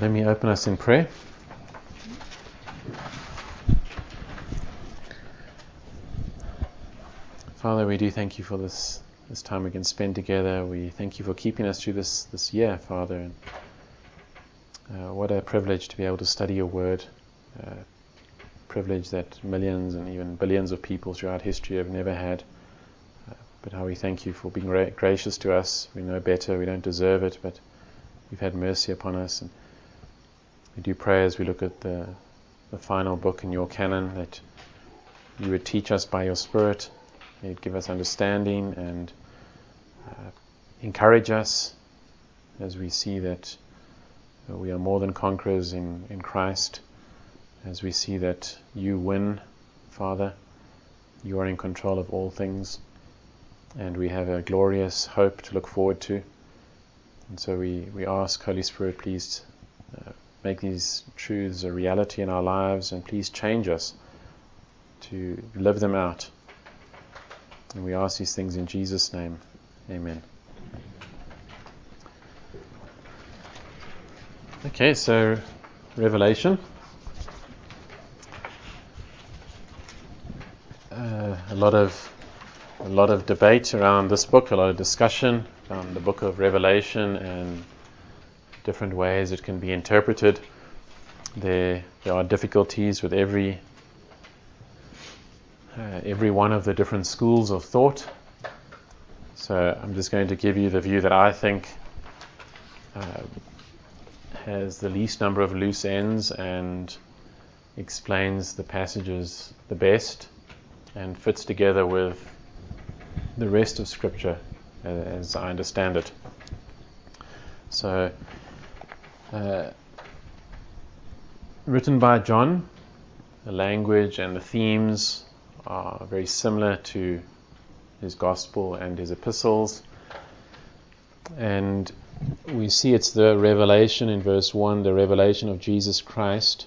Let me open us in prayer. Father, we do thank you for this this time we can spend together. We thank you for keeping us through this this year, Father. And, uh, what a privilege to be able to study your word. Uh, privilege that millions and even billions of people throughout history have never had. Uh, but how we thank you for being gra- gracious to us. We know better, we don't deserve it, but you've had mercy upon us. And we do pray as we look at the, the final book in your canon that you would teach us by your Spirit, you'd give us understanding and uh, encourage us as we see that we are more than conquerors in, in Christ, as we see that you win, Father. You are in control of all things, and we have a glorious hope to look forward to. And so we, we ask, Holy Spirit, please uh, make these truths a reality in our lives, and please change us to live them out. And we ask these things in Jesus' name. Amen. Okay, so Revelation. Uh, a lot of a lot of debate around this book, a lot of discussion around the book of Revelation and different ways it can be interpreted. There, there are difficulties with every uh, every one of the different schools of thought. So I'm just going to give you the view that I think uh, has the least number of loose ends and explains the passages the best and fits together with the rest of Scripture uh, as I understand it. So, uh, written by John, the language and the themes are very similar to his gospel and his epistles. And we see it's the revelation in verse 1 the revelation of Jesus Christ,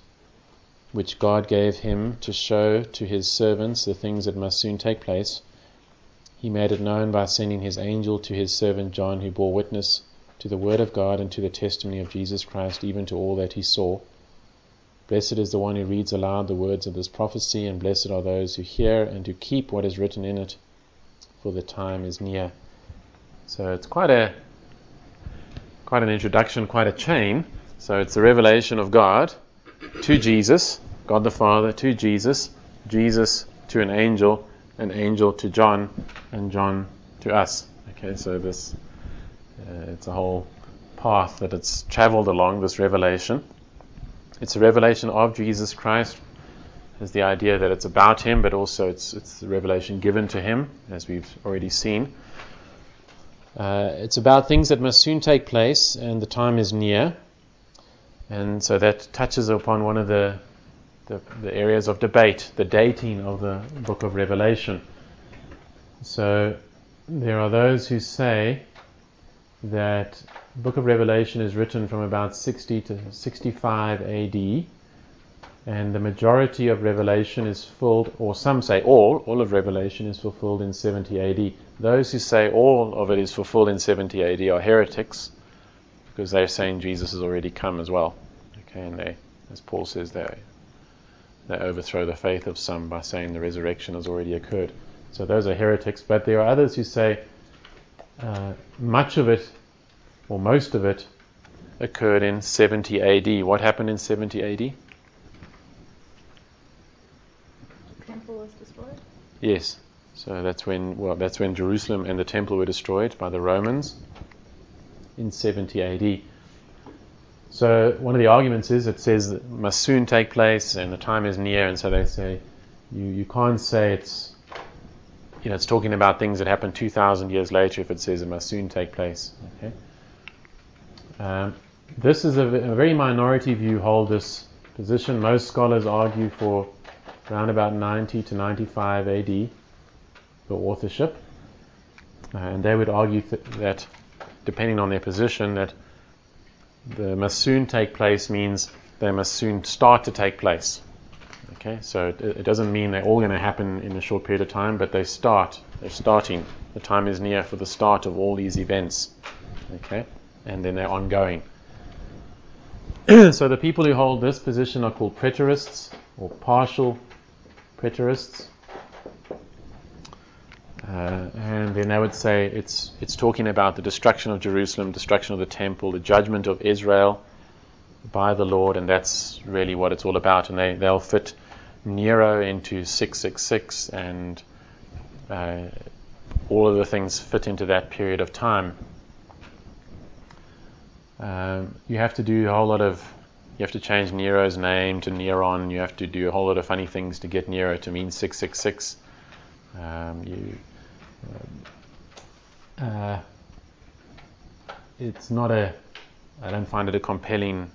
which God gave him to show to his servants the things that must soon take place. He made it known by sending his angel to his servant John, who bore witness to the word of God and to the testimony of Jesus Christ, even to all that he saw. Blessed is the one who reads aloud the words of this prophecy, and blessed are those who hear and who keep what is written in it, for the time is near. So it's quite a quite an introduction, quite a chain. So it's the revelation of God to Jesus, God the Father to Jesus, Jesus to an angel, an angel to John, and John to us. Okay, so this uh, it's a whole path that it's traveled along this revelation. It's a revelation of Jesus Christ. Is the idea that it's about him, but also it's it's the revelation given to him, as we've already seen. Uh, it's about things that must soon take place, and the time is near. And so that touches upon one of the, the, the areas of debate, the dating of the book of Revelation. So there are those who say that book of Revelation is written from about 60 to 65 AD, and the majority of Revelation is filled, or some say all, all of Revelation is fulfilled in 70 AD. Those who say all of it is fulfilled in 70 AD are heretics because they're saying Jesus has already come as well. Okay, and they, as Paul says, they, they overthrow the faith of some by saying the resurrection has already occurred. So those are heretics. But there are others who say uh, much of it, or most of it, occurred in 70 AD. What happened in 70 AD? The temple was destroyed? Yes. So that's when well that's when Jerusalem and the temple were destroyed by the Romans in 70 AD. So one of the arguments is it says that it must soon take place and the time is near, and so they say you, you can't say it's you know it's talking about things that happened 2,000 years later if it says it must soon take place. Okay. Um, this is a, a very minority view hold this position. Most scholars argue for around about 90 to 95 AD, the authorship. Uh, and they would argue th- that, depending on their position, that the must soon take place means they must soon start to take place. Okay, so it, doesn't mean they're all going to happen in a short period of time, but they start. They're starting. The time is near for the start of all these events. Okay, and then they're ongoing. so the people who hold this position are called preterists or partial preterists. Uh, and then they would say it's it's talking about the destruction of Jerusalem, destruction of the temple, the judgment of Israel by the Lord, and that's really what it's all about. And they they'll fit Nero into 666, and uh, all of the things fit into that period of time. Um, you have to do a whole lot of you have to change Nero's name to Neron. You have to do a whole lot of funny things to get Nero to mean 666. Um, you, uh, it's not a, I don't find it a compelling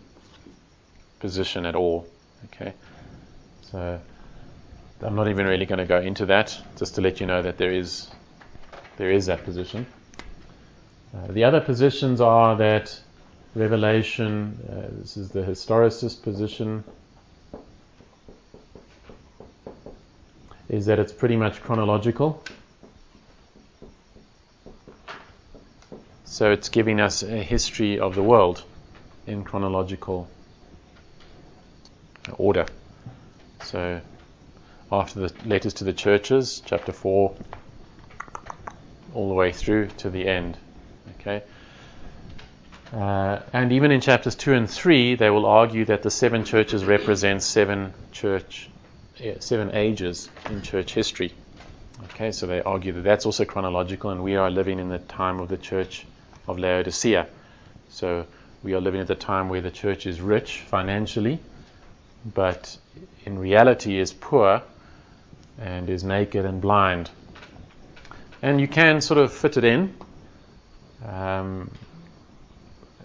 position at all. Okay, so I'm not even really going to go into that, just to let you know that there is, there is that position. Uh, the other positions are that Revelation, uh, this is the historicist position, is that it's pretty much chronological. So it's giving us a history of the world in chronological order. So after the letters to the churches, chapter 4, all the way through to the end. Okay. Uh, and even in chapters 2 and 3, they will argue that the seven churches represent seven church, seven ages in church history. Okay, so they argue that that's also chronological, and we are living in the time of the church of Laodicea. So we are living at the time where the church is rich financially, but in reality is poor and is naked and blind. And you can sort of fit it in. Um,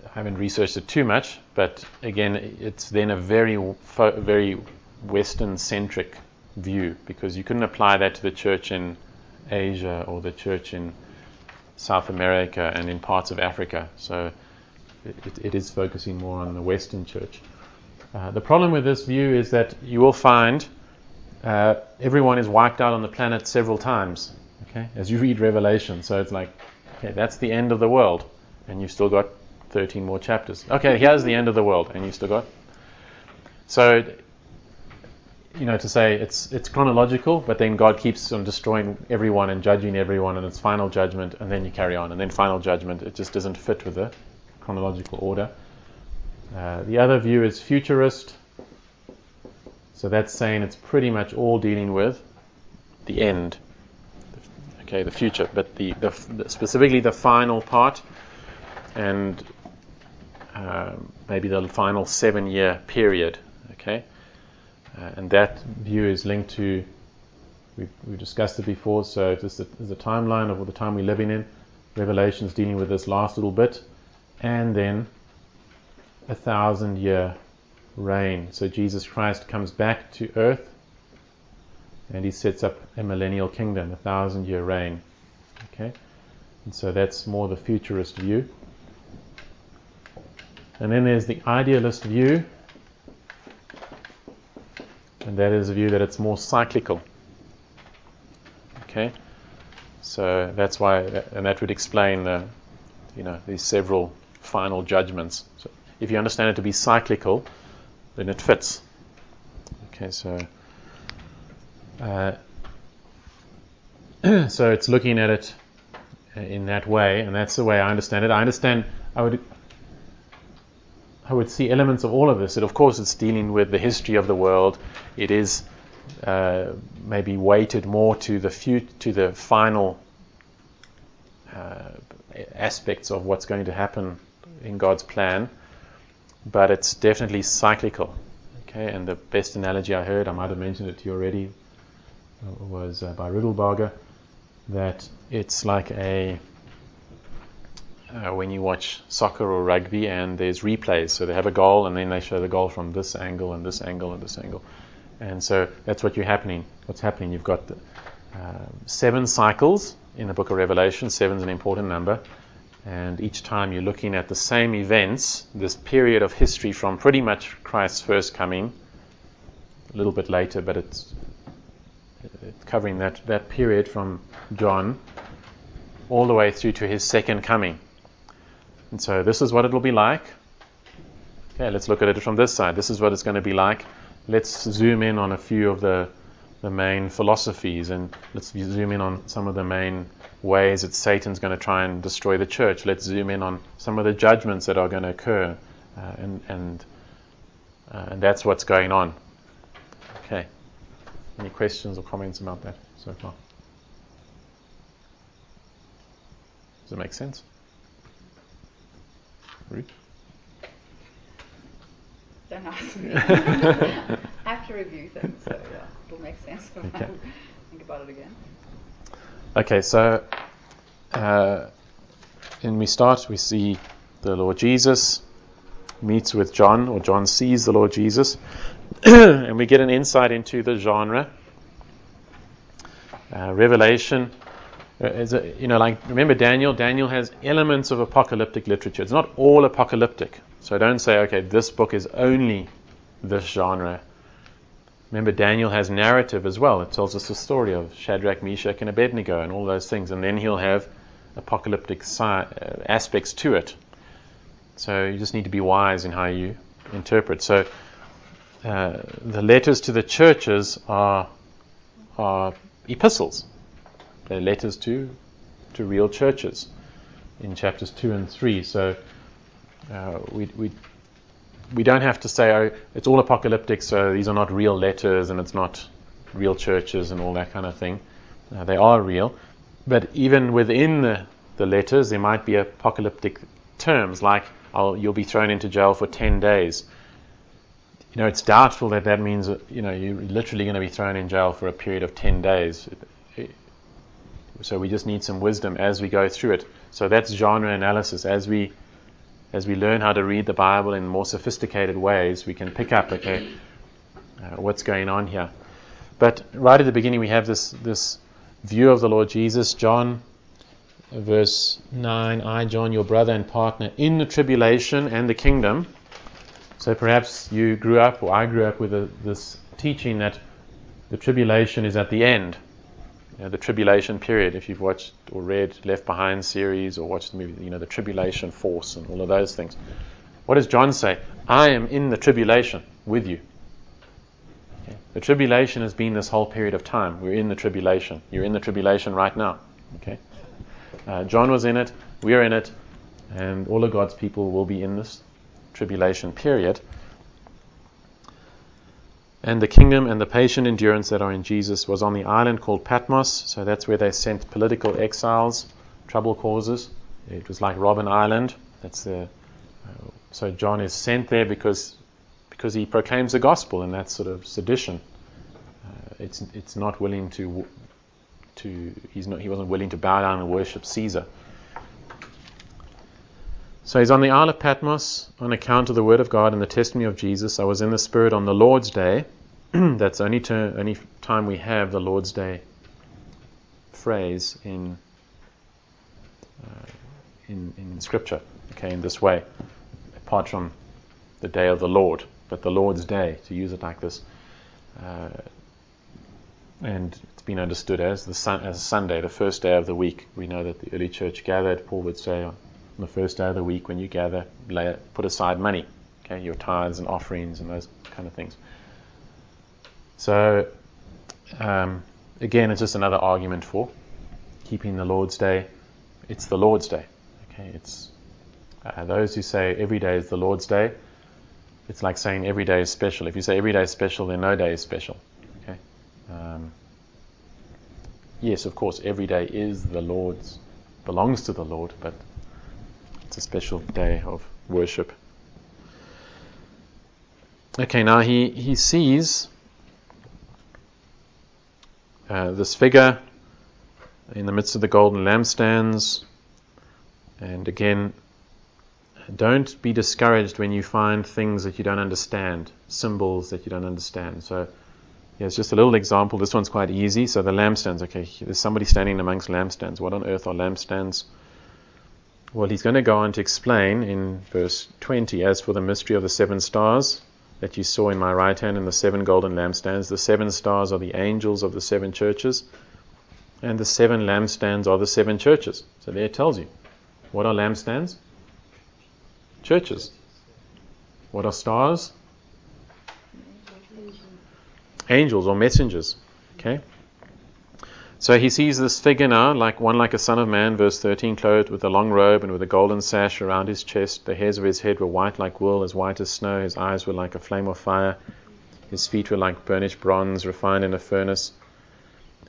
I haven't researched it too much, but again, it's then a very, very Western-centric view because you couldn't apply that to the church in Asia or the church in South America and in parts of Africa. So it, it is focusing more on the Western church. Uh, the problem with this view is that you will find uh, everyone is wiped out on the planet several times. Okay, as you read Revelation, so it's like, okay, that's the end of the world, and you've still got 13 more chapters. Okay, here's the end of the world, and you still got. So, you know, to say it's it's chronological, but then God keeps on destroying everyone and judging everyone, and it's final judgment, and then you carry on, and then final judgment. It just doesn't fit with the chronological order. Uh, the other view is futurist. So that's saying it's pretty much all dealing with the end, okay, the future, but the, the, the specifically the final part, and um, maybe the final seven year period. Okay, uh, and that view is linked to we've, we've discussed it before. So this is a timeline of the time we're living in. Revelation's dealing with this last little bit, and then a thousand year reign. So Jesus Christ comes back to earth and he sets up a millennial kingdom, a thousand year reign. Okay? And so that's more the futurist view. And then there's the idealist view, and that is a view that it's more cyclical. Okay, so that's why, and that would explain the, you know, these several final judgments. So if you understand it to be cyclical, then it fits. Okay, so. Uh, so it's looking at it in that way, and that's the way I understand it. I understand. I would I would see elements of all of this. It, of course, it's dealing with the history of the world. It is uh, maybe weighted more to the fut- to the final uh, aspects of what's going to happen in God's plan, but it's definitely cyclical. Okay, and the best analogy I heard, I might have mentioned it to you already, uh, was uh, by Riddlebarger, that it's like a uh, when you watch soccer or rugby and there's replays. So they have a goal and then they show the goal from this angle and this angle and this angle. And so that's what you're happening. What's happening? You've got the, uh, seven cycles in the book of Revelation. Seven's an important number. And each time you're looking at the same events, this period of history from pretty much Christ's first coming, a little bit later, but it's, it's covering that, that period from John all the way through to his second coming. And so this is what it'll be like. Okay, let's look at it from this side. This is what it's going to be like. Let's zoom in on a few of the, the main philosophies and let's zoom in on some of the main ways that Satan's going to try and destroy the church. Let's zoom in on some of the judgments that are going to occur. Uh, and, and, uh, and that's what's going on. Okay. Any questions or comments about that so far? Does it make sense? Ruth? Don't ask me. I have to review things, so yeah, it'll make sense when Okay. I think about it again. Okay, so uh, when we start, we see the Lord Jesus meets with John, or John sees the Lord Jesus, and we get an insight into the genre. Uh, Revelation uh, a, you know, like remember Daniel. Daniel has elements of apocalyptic literature. It's not all apocalyptic. So don't say, okay, this book is only this genre. Remember, Daniel has narrative as well. It tells us the story of Shadrach, Meshach, and Abednego, and all those things. And then he'll have apocalyptic uh, aspects to it. So you just need to be wise in how you interpret. So uh, the letters to the churches are are epistles. They're letters to to real churches in chapters two and three. So uh, we we we don't have to say oh it's all apocalyptic, so these are not real letters and it's not real churches and all that kind of thing. Uh, they are real, but even within the, the letters, there might be apocalyptic terms like I'll, you'll be thrown into jail for ten days. You know, it's doubtful that that means you know you're literally going to be thrown in jail for a period of ten days. So we just need some wisdom as we go through it. So that's genre analysis. As we as we learn how to read the Bible in more sophisticated ways, we can pick up okay uh, what's going on here. But right at the beginning, we have this this view of the Lord Jesus, John, verse nine. I, John, your brother and partner in the tribulation and the kingdom. So perhaps you grew up, or I grew up with a, this teaching that the tribulation is at the end. You know, the tribulation period. If you've watched or read Left Behind series or watched the movie, you know the tribulation force and all of those things. What does John say? I am in the tribulation with you. Okay. The tribulation has been this whole period of time. We're in the tribulation. You're in the tribulation right now. Okay. Uh, John was in it. We're in it, and all of God's people will be in this tribulation period. And the kingdom and the patient endurance that are in Jesus was on the island called Patmos. So that's where they sent political exiles, trouble causes. It was like Robben Island. That's the. Uh, so John is sent there because because he proclaims the gospel, and that's sort of sedition. Uh, it's it's not willing to to he's not he wasn't willing to bow down and worship Caesar. So he's on the Isle of Patmos on account of the word of God and the testimony of Jesus. I was in the Spirit on the Lord's day. That's only to, only time we have the Lord's day phrase in, uh, in in Scripture. Okay, in this way, apart from the day of the Lord, but the Lord's day to use it like this. Uh, and it's been understood as the sun, as Sunday, the first day of the week. We know that the early church gathered. Paul would say on the first day of the week when you gather, lay, put aside money, okay, your tithes and offerings and those kind of things. So um, again, it's just another argument for keeping the Lord's Day. It's the Lord's Day. Okay, it's uh, those who say every day is the Lord's Day. It's like saying every day is special. If you say every day is special, then no day is special. Okay. Um, yes, of course, every day is the Lord's, belongs to the Lord, but it's a special day of worship. Okay, now he, he sees uh, this figure in the midst of the golden lampstands. And again, don't be discouraged when you find things that you don't understand, symbols that you don't understand. So, here's just a little example. This one's quite easy. So, the lampstands, okay, there's somebody standing amongst lampstands. What on earth are lampstands? Well, he's going to go on to explain in verse 20 as for the mystery of the seven stars that you saw in my right hand and the seven golden lampstands, the seven stars are the angels of the seven churches, and the seven lampstands are the seven churches. So there it tells you. What are lampstands? Churches. What are stars? Angels or messengers. Okay. So he sees this figure now, like one like a son of man, verse 13, clothed with a long robe and with a golden sash around his chest. The hairs of his head were white like wool, as white as snow. His eyes were like a flame of fire. His feet were like burnished bronze, refined in a furnace.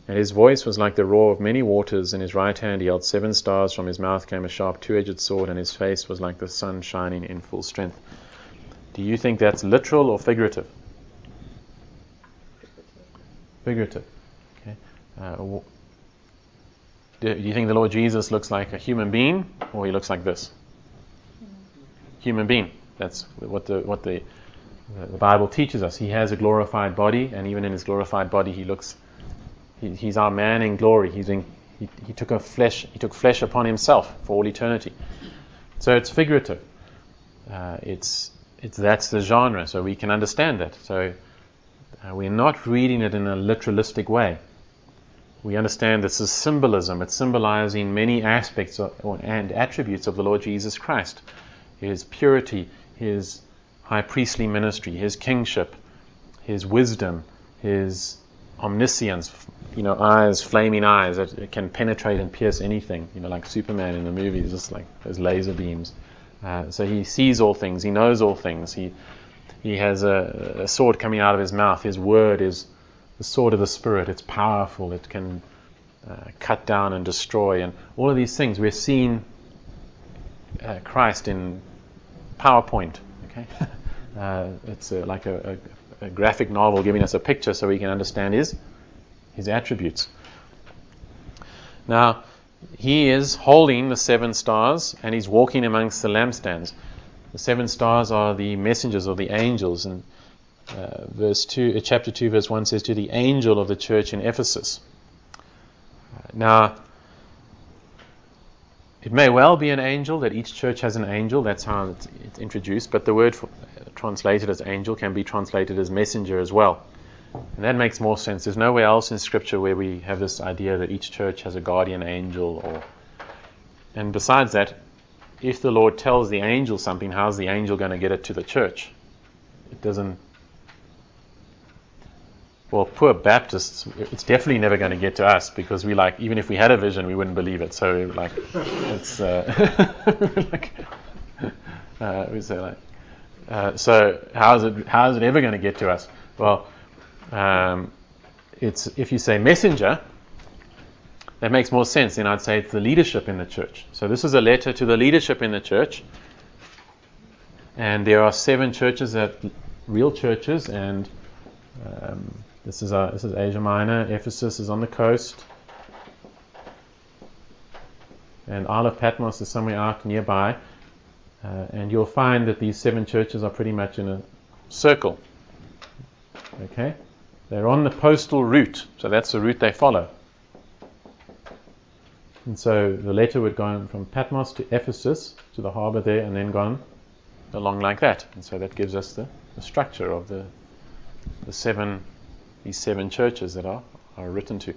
And his voice was like the roar of many waters. In his right hand he held seven stars. From his mouth came a sharp two edged sword, and his face was like the sun shining in full strength. Do you think that's literal or figurative? Figurative. Uh, do you think the Lord Jesus looks like a human being, or he looks like this? Human being. That's what the what the the Bible teaches us. He has a glorified body, and even in his glorified body, he looks. He, he's our man in glory. He's in, he, he took a flesh. He took flesh upon himself for all eternity. So it's figurative. Uh, it's it's that's the genre, so we can understand that. So uh, we're not reading it in a literalistic way. We understand this is symbolism. It's symbolizing many aspects of, and attributes of the Lord Jesus Christ. His purity, His high priestly ministry, His kingship, His wisdom, His omniscience, you know, eyes, flaming eyes that can penetrate and pierce anything, you know, like Superman in the movies, just like those laser beams. Uh, so he sees all things, he knows all things, he, he has a, a, sword coming out of his mouth. His word is the sword of the Spirit. It's powerful, it can uh, cut down and destroy, and all of these things. We're seeing uh, Christ in PowerPoint. Okay, uh, it's like a, a, a, graphic novel giving us a picture so we can understand his his attributes. Now, he is holding the seven stars and he's walking amongst the lampstands. The seven stars are the messengers or the angels, and uh, verse two, uh, chapter two, verse one says, "To the angel of the church in Ephesus." Uh, now, it may well be an angel that each church has an angel. That's how it's, it's introduced. But the word for, uh, translated as angel can be translated as messenger as well. And that makes more sense. There's nowhere else in Scripture where we have this idea that each church has a guardian angel, or and besides that, if the Lord tells the angel something, how's the angel going to get it to the church? It doesn't. Well, poor Baptists, it's definitely never going to get to us because we like, even if we had a vision, we wouldn't believe it. So, like, it's, uh, like, uh, we say like, uh, so how is it, how is it ever going to get to us? Well, um, it's, if you say messenger, that makes more sense. Then I'd say it's the leadership in the church. So this is a letter to the leadership in the church. And there are seven churches that real churches, and um, this is this is Asia Minor. Ephesus is on the coast, and Isle of Patmos is somewhere out nearby. Uh, and you'll find that these seven churches are pretty much in a circle. Okay, they're on the postal route, so that's the route they follow. And so the letter would go from Patmos to Ephesus, to the harbor there, and then gone along like that. And so that gives us the, the structure of the, the seven, these seven churches that are, are written to.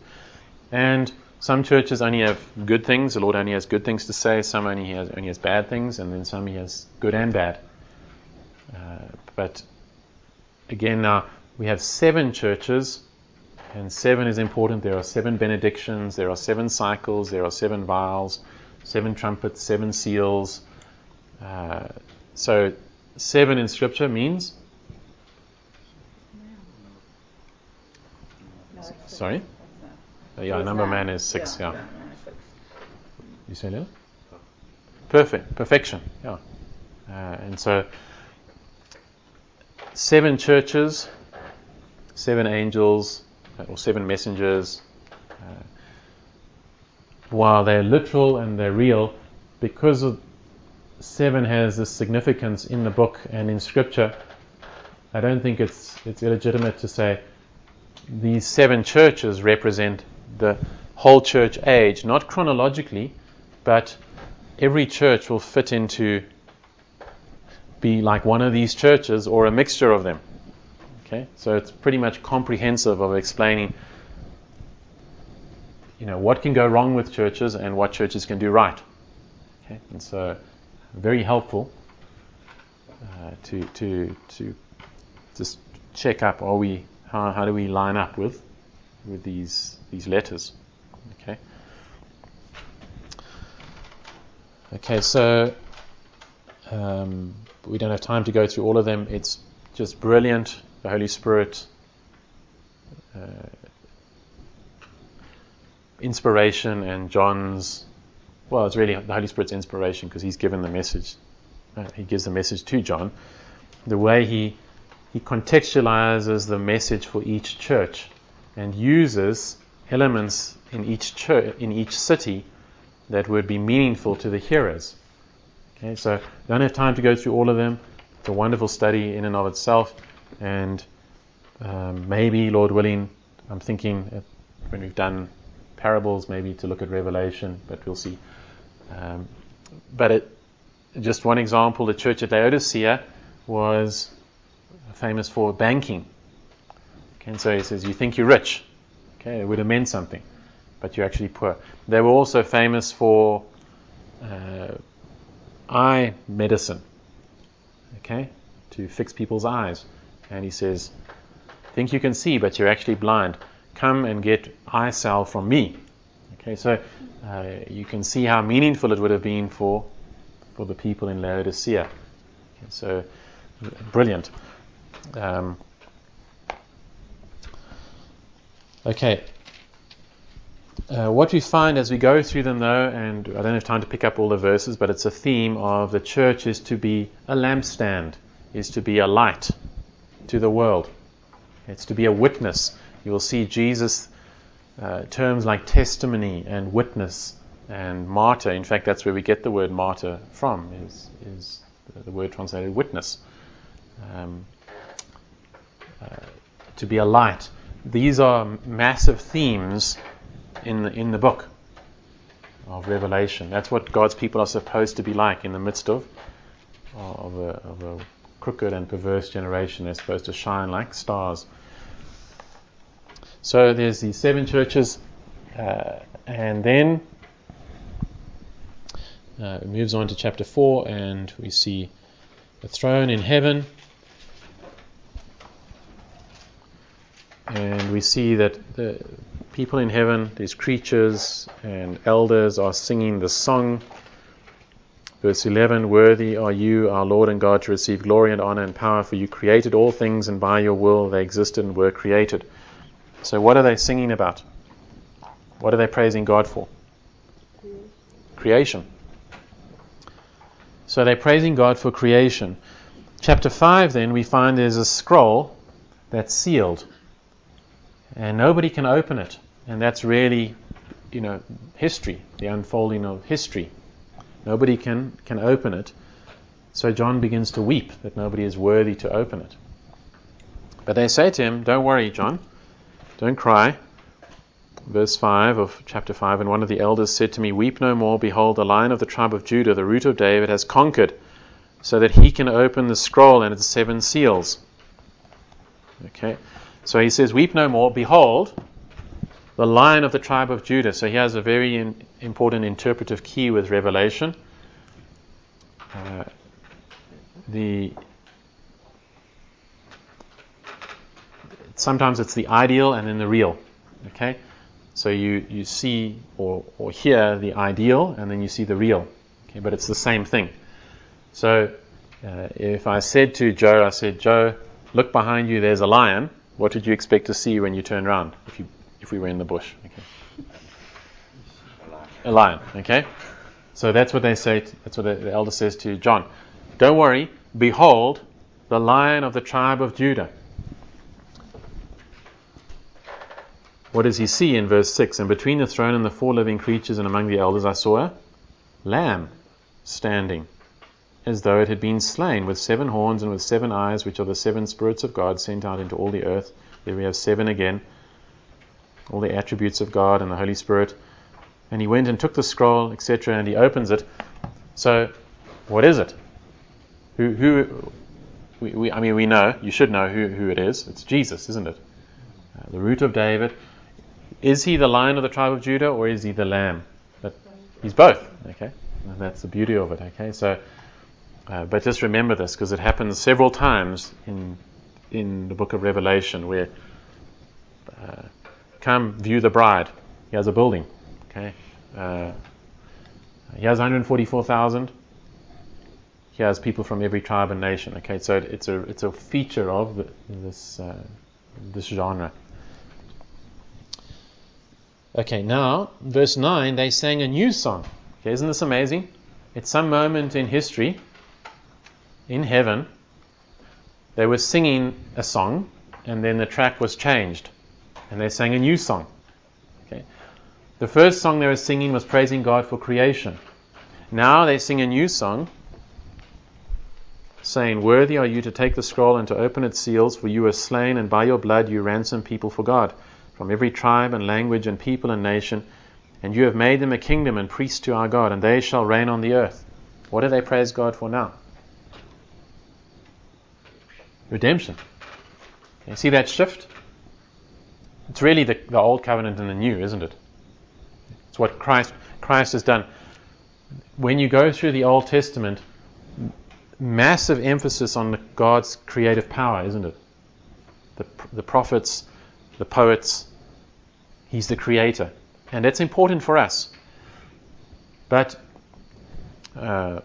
And some churches only have good things. The Lord only has good things to say. Some only has only has bad things, and then some He has good and bad. Uh, but again, now we have seven churches and seven is important. There are seven benedictions, there are seven cycles, there are seven vials, seven trumpets, seven seals. Uh, so, seven in Scripture means. Sorry? Uh, yeah, number man is six, yeah. yeah. You say Lila? Perfect, perfection, yeah. Uh, and so, seven churches, seven angels, or seven messengers, uh, while they're literal and they're real, because seven has this significance in the book and in Scripture, I don't think it's it's illegitimate to say these seven churches represent the whole church age, not chronologically, but every church will fit into be like one of these churches or a mixture of them. Okay, so it's pretty much comprehensive of explaining, you know, what can go wrong with churches and what churches can do right. Okay, and so very helpful uh, to to to just check up: Are we how how do we line up with with these these letters? Okay. Okay, so um, we don't have time to go through all of them. It's just brilliant. The Holy Spirit. Uh, inspiration and John's, well, it's really the Holy Spirit's inspiration because he's given the message. Uh, he gives the message to John. The way he he contextualizes the message for each church and uses elements in each church in each city that would be meaningful to the hearers. Okay, so don't have time to go through all of them. It's a wonderful study in and of itself, and um, maybe, Lord willing, I'm thinking when we've done parables, maybe to look at Revelation, but we'll see. Um, but it, just one example, the church at Laodicea was famous for banking. Okay, and so he says, You think you're rich. Okay, it would have meant something, but you're actually poor. They were also famous for uh, eye medicine. Okay, to fix people's eyes. And he says, Think you can see, but you're actually blind come and get eye salve from me. Okay, so uh, you can see how meaningful it would have been for for the people in Laodicea. Okay, so brilliant. Um, okay. Uh, what we find as we go through them, though, and I don't have time to pick up all the verses, but it's a theme of the church is to be a lampstand, is to be a light to the world. It's to be a witness you will see Jesus uh, terms like testimony and witness and martyr. In fact, that's where we get the word martyr from, is, is the, word translated witness. Um, to be a light. These are massive themes in the, in the book of Revelation. That's what God's people are supposed to be like in the midst of, of, a, of a crooked and perverse generation. They're supposed to shine like stars. So there's these seven churches, uh, and then uh, it moves on to chapter 4, and we see the throne in heaven. And we see that the people in heaven, these creatures and elders, are singing the song. Verse 11 Worthy are you, our Lord and God, to receive glory and honor and power, for you created all things, and by your will they existed and were created. So, what are they singing about? What are they praising God for? Creation. So, they're praising God for creation. Chapter 5, then, we find there's a scroll that's sealed, and nobody can open it. And that's really, you know, history, the unfolding of history. Nobody can, can open it. So John begins to weep that nobody is worthy to open it. But they say to him, Don't worry, John. Don't cry. Verse 5 of chapter 5 And one of the elders said to me, Weep no more. Behold, the lion of the tribe of Judah, the root of David, has conquered, so that he can open the scroll and its seven seals. Okay. So he says, Weep no more. Behold, the lion of the tribe of Judah. So he has a very in, important interpretive key with Revelation. Uh, the sometimes it's the ideal and then the real. Okay? So you, you see or, or hear the ideal and then you see the real. Okay, but it's the same thing. So uh, if I said to Joe, I said, Joe, look behind you, there's a lion. What did you expect to see when you turn around if you if we were in the bush? Okay. A lion. Okay. So that's what they say. That's what the, the elder says to John. Don't worry. Behold, the lion of the tribe of Judah. What does he see in verse 6? And between the throne and the four living creatures and among the elders I saw a lamb standing, as though it had been slain, with seven horns and with seven eyes, which are the seven spirits of God sent out into all the earth. There we have seven again, all the attributes of God and the Holy Spirit. And he went and took the scroll, etc., and he opens it. So, what is it? Who, who we, we, I mean, we know, you should know who, who it is. It's Jesus, isn't it? Uh, the root of David. Is he the lion of the tribe of Judah or is he the lamb? But he's both. Okay, and that's the beauty of it. Okay, so Uh, but just remember this because it happens several times in in the book of Revelation where uh, come view the bride. He has a building. Okay, uh, he has 144,000. He has people from every tribe and nation. Okay, so it's a it's a feature of the, this uh, this genre. Okay, now verse nine, they sang a new song. Okay, isn't this amazing? At some moment in history, in heaven, they were singing a song, and then the track was changed, and they sang a new song. Okay. The first song they were singing was praising God for creation. Now they sing a new song, saying, Worthy are you to take the scroll and to open its seals, for you were slain, and by your blood you ransomed people for God, from every tribe and language and people and nation, and you have made them a kingdom and priests to our God, and they shall reign on the earth. What do they praise God for now? Redemption. You see that shift? It's really the, the old covenant and the new, isn't it? It's what Christ Christ has done. When you go through the Old Testament, massive emphasis on God's creative power, isn't it? The, the prophets, the poets, He's the creator. And that's important for us. But, uh,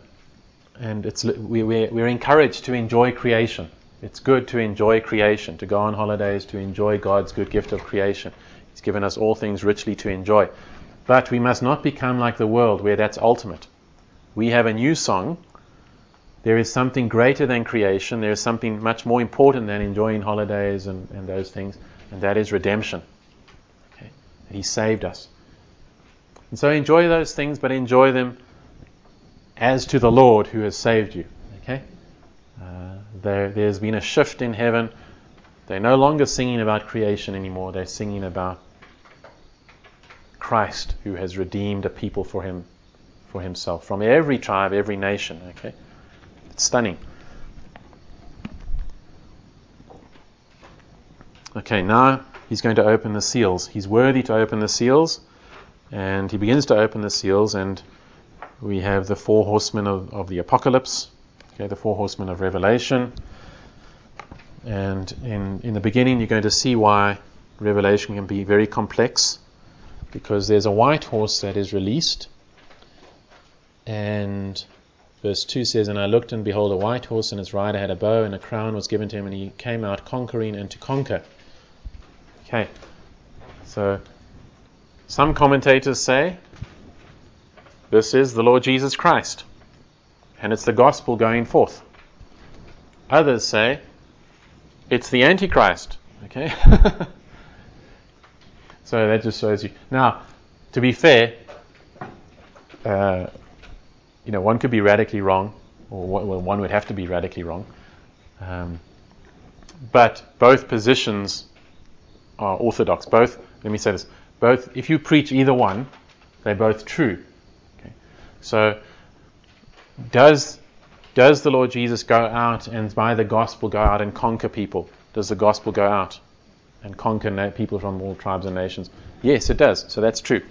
and it's, we, we're, we're encouraged to enjoy creation. It's good to enjoy creation, to go on holidays, to enjoy God's good gift of creation. He's given us all things richly to enjoy. But we must not become like the world where that's ultimate. We have a new song. There is something greater than creation. There is something much more important than enjoying holidays and, and those things, and that is redemption. Okay? He saved us. And so enjoy those things, but enjoy them as to the Lord who has saved you. Okay? Uh, there, there's been a shift in heaven. They're no longer singing about creation anymore. They're singing about Christ who has redeemed a people for him for himself from every tribe, every nation. Okay? It's stunning. Okay, now he's going to open the seals. He's worthy to open the seals, and he begins to open the seals, and we have the four horsemen of, of the apocalypse Okay, the four horsemen of Revelation. And in, in the beginning, you're going to see why Revelation can be very complex because there's a white horse that is released. And verse 2 says, And I looked, and behold, a white horse, and its rider had a bow, and a crown was given to him, and he came out conquering and to conquer. Okay, so some commentators say this is the Lord Jesus Christ and it's the gospel going forth. Others say it's the Antichrist. Okay? so that just shows you. Now, to be fair, uh, you know, one could be radically wrong, or one would have to be radically wrong. Um, but both positions are orthodox. Both, let me say this, both, if you preach either one, they're both true. Okay? So, does, does the Lord Jesus go out and by the gospel go out and conquer people? Does the gospel go out and conquer na- people from all tribes and nations? Yes, it does. So that's true.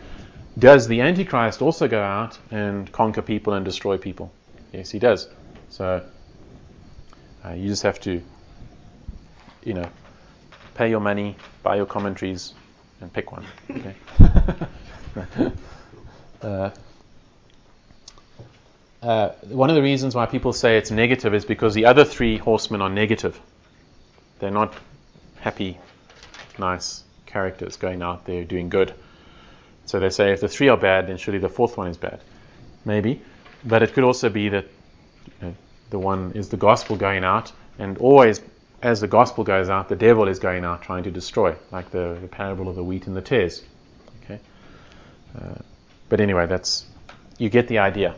Does the Antichrist also go out and conquer people and destroy people? Yes, he does. So uh, you just have to, you know, pay your money, buy your commentaries, and pick one. Okay. uh, uh, one of the reasons why people say it's negative is because the other three horsemen are negative. They're not happy, nice characters going out there doing good. So they say if the three are bad, then surely the fourth one is bad. Maybe. But it could also be that you know, the one is the gospel going out, and always as the gospel goes out, the devil is going out trying to destroy, like the, the parable of the wheat and the tares. Okay. Uh, but anyway, that's you get the idea.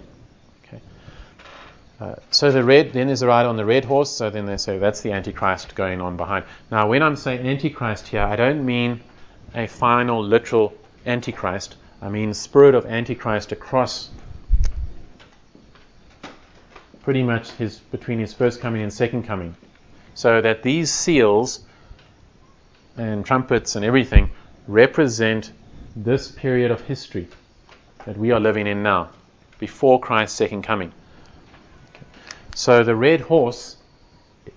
Uh, so the red, then there's a rider on the red horse. So then they say that's the Antichrist going on behind. Now, when I'm saying Antichrist here, I don't mean a final, literal Antichrist. I mean spirit of Antichrist across pretty much his between his first coming and second coming. So that these seals and trumpets and everything represent this period of history that we are living in now, before Christ's second coming. So the red horse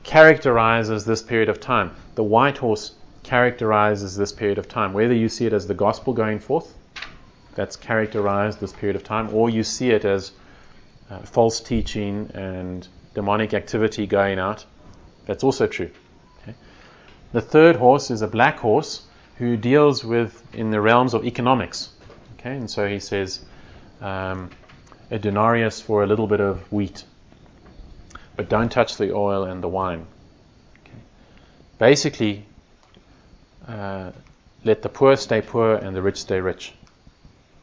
characterizes this period of time. The white horse characterizes this period of time. Whether you see it as the gospel going forth, that's characterized this period of time, or you see it as uh, false teaching and demonic activity going out, that's also true. Okay? The third horse is a black horse who deals with in the realms of economics. Okay, and so he says um, a denarius for a little bit of wheat, but don't touch the oil and the wine. Okay. Basically, uh, let the poor stay poor and the rich stay rich.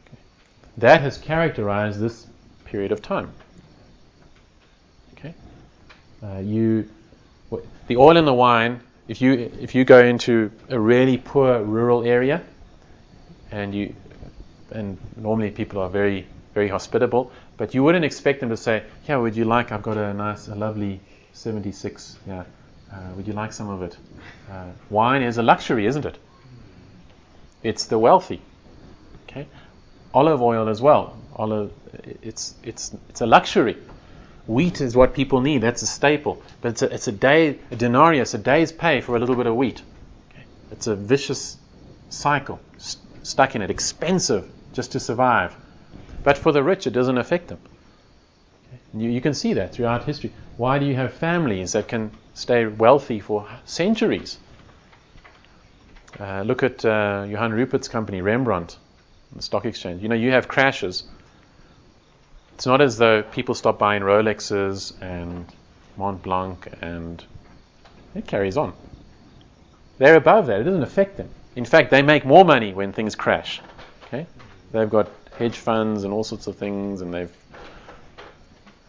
Okay. That has characterized this period of time. Okay, uh, you, the oil and the wine. If you if you go into a really poor rural area, and you and normally people are very very hospitable, but you wouldn't expect them to say, "Yeah, would you like? I've got a nice, a lovely 76. Yeah, uh, would you like some of it?" Uh, wine is a luxury, isn't it? It's the wealthy. Okay, olive oil as well. Olive, it's it's it's a luxury. Wheat is what people need. That's a staple. But it's a, it's a day, a denarius, a day's pay for a little bit of wheat. Okay? It's a vicious cycle, st- stuck in it. Expensive just to survive. But for the rich, it doesn't affect them. You, you can see that throughout history. Why do you have families that can stay wealthy for centuries? Uh, look at uh, Johann Rupert's company, Rembrandt, the stock exchange. You know, you have crashes it's not as though people stop buying Rolexes and Mont Blanc and it carries on. They're above that. It doesn't affect them. In fact, they make more money when things crash. Okay? They've got hedge funds and all sorts of things, and they've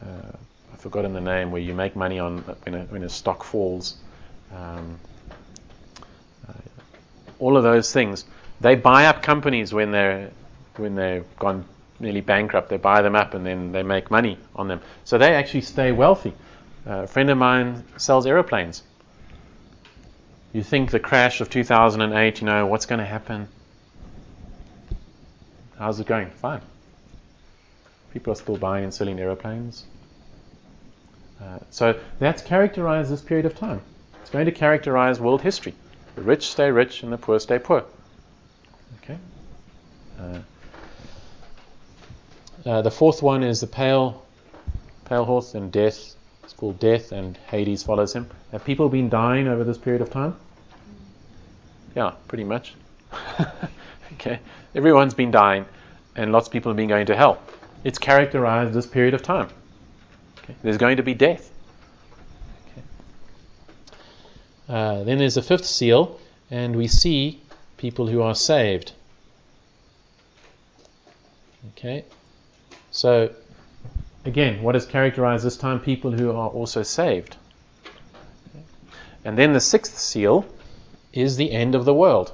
uh, I've forgotten the name where you make money on when a, when a stock falls. Um, uh, all of those things. They buy up companies when they're when they've gone nearly bankrupt. They buy them up and then they make money on them. So they actually stay wealthy. Uh, a friend of mine sells aeroplanes. You think the crash of 2008, you know, what's going to happen? How's it going? Fine. People are still buying and selling aeroplanes. Uh, so that's characterized this period of time. It's going to characterize world history. The rich stay rich and the poor stay poor. Okay? Uh, uh, the fourth one is the pale, pale horse and death. It's called death, and Hades follows him. Have people been dying over this period of time? Yeah, pretty much. okay, everyone's been dying, and lots of people have been going to hell. It's characterized this period of time. Okay? There's going to be death. Uh, then there's a fifth seal, and we see people who are saved. Okay, so, again, what has characterized this time? People who are also saved. And then the sixth seal is the end of the world.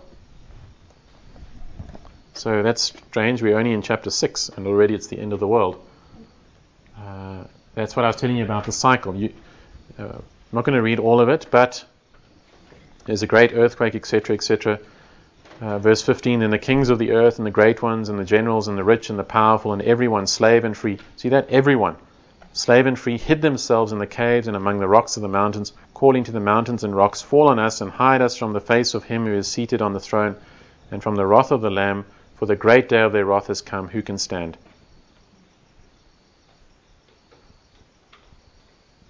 So that's strange. We're only in chapter 6, and already it's the end of the world. Uh, that's what I was telling you about the cycle. You, uh, I'm not going to read all of it, but there's a great earthquake, etc., etc. Uh, verse 15, and the kings of the earth, and the great ones, and the generals, and the rich, and the powerful, and everyone, slave and free. See that? Everyone, slave and free, hid themselves in the caves and among the rocks of the mountains, calling to the mountains and rocks, Fall on us, and hide us from the face of him who is seated on the throne, and from the wrath of the Lamb, for the great day of their wrath has come. Who can stand?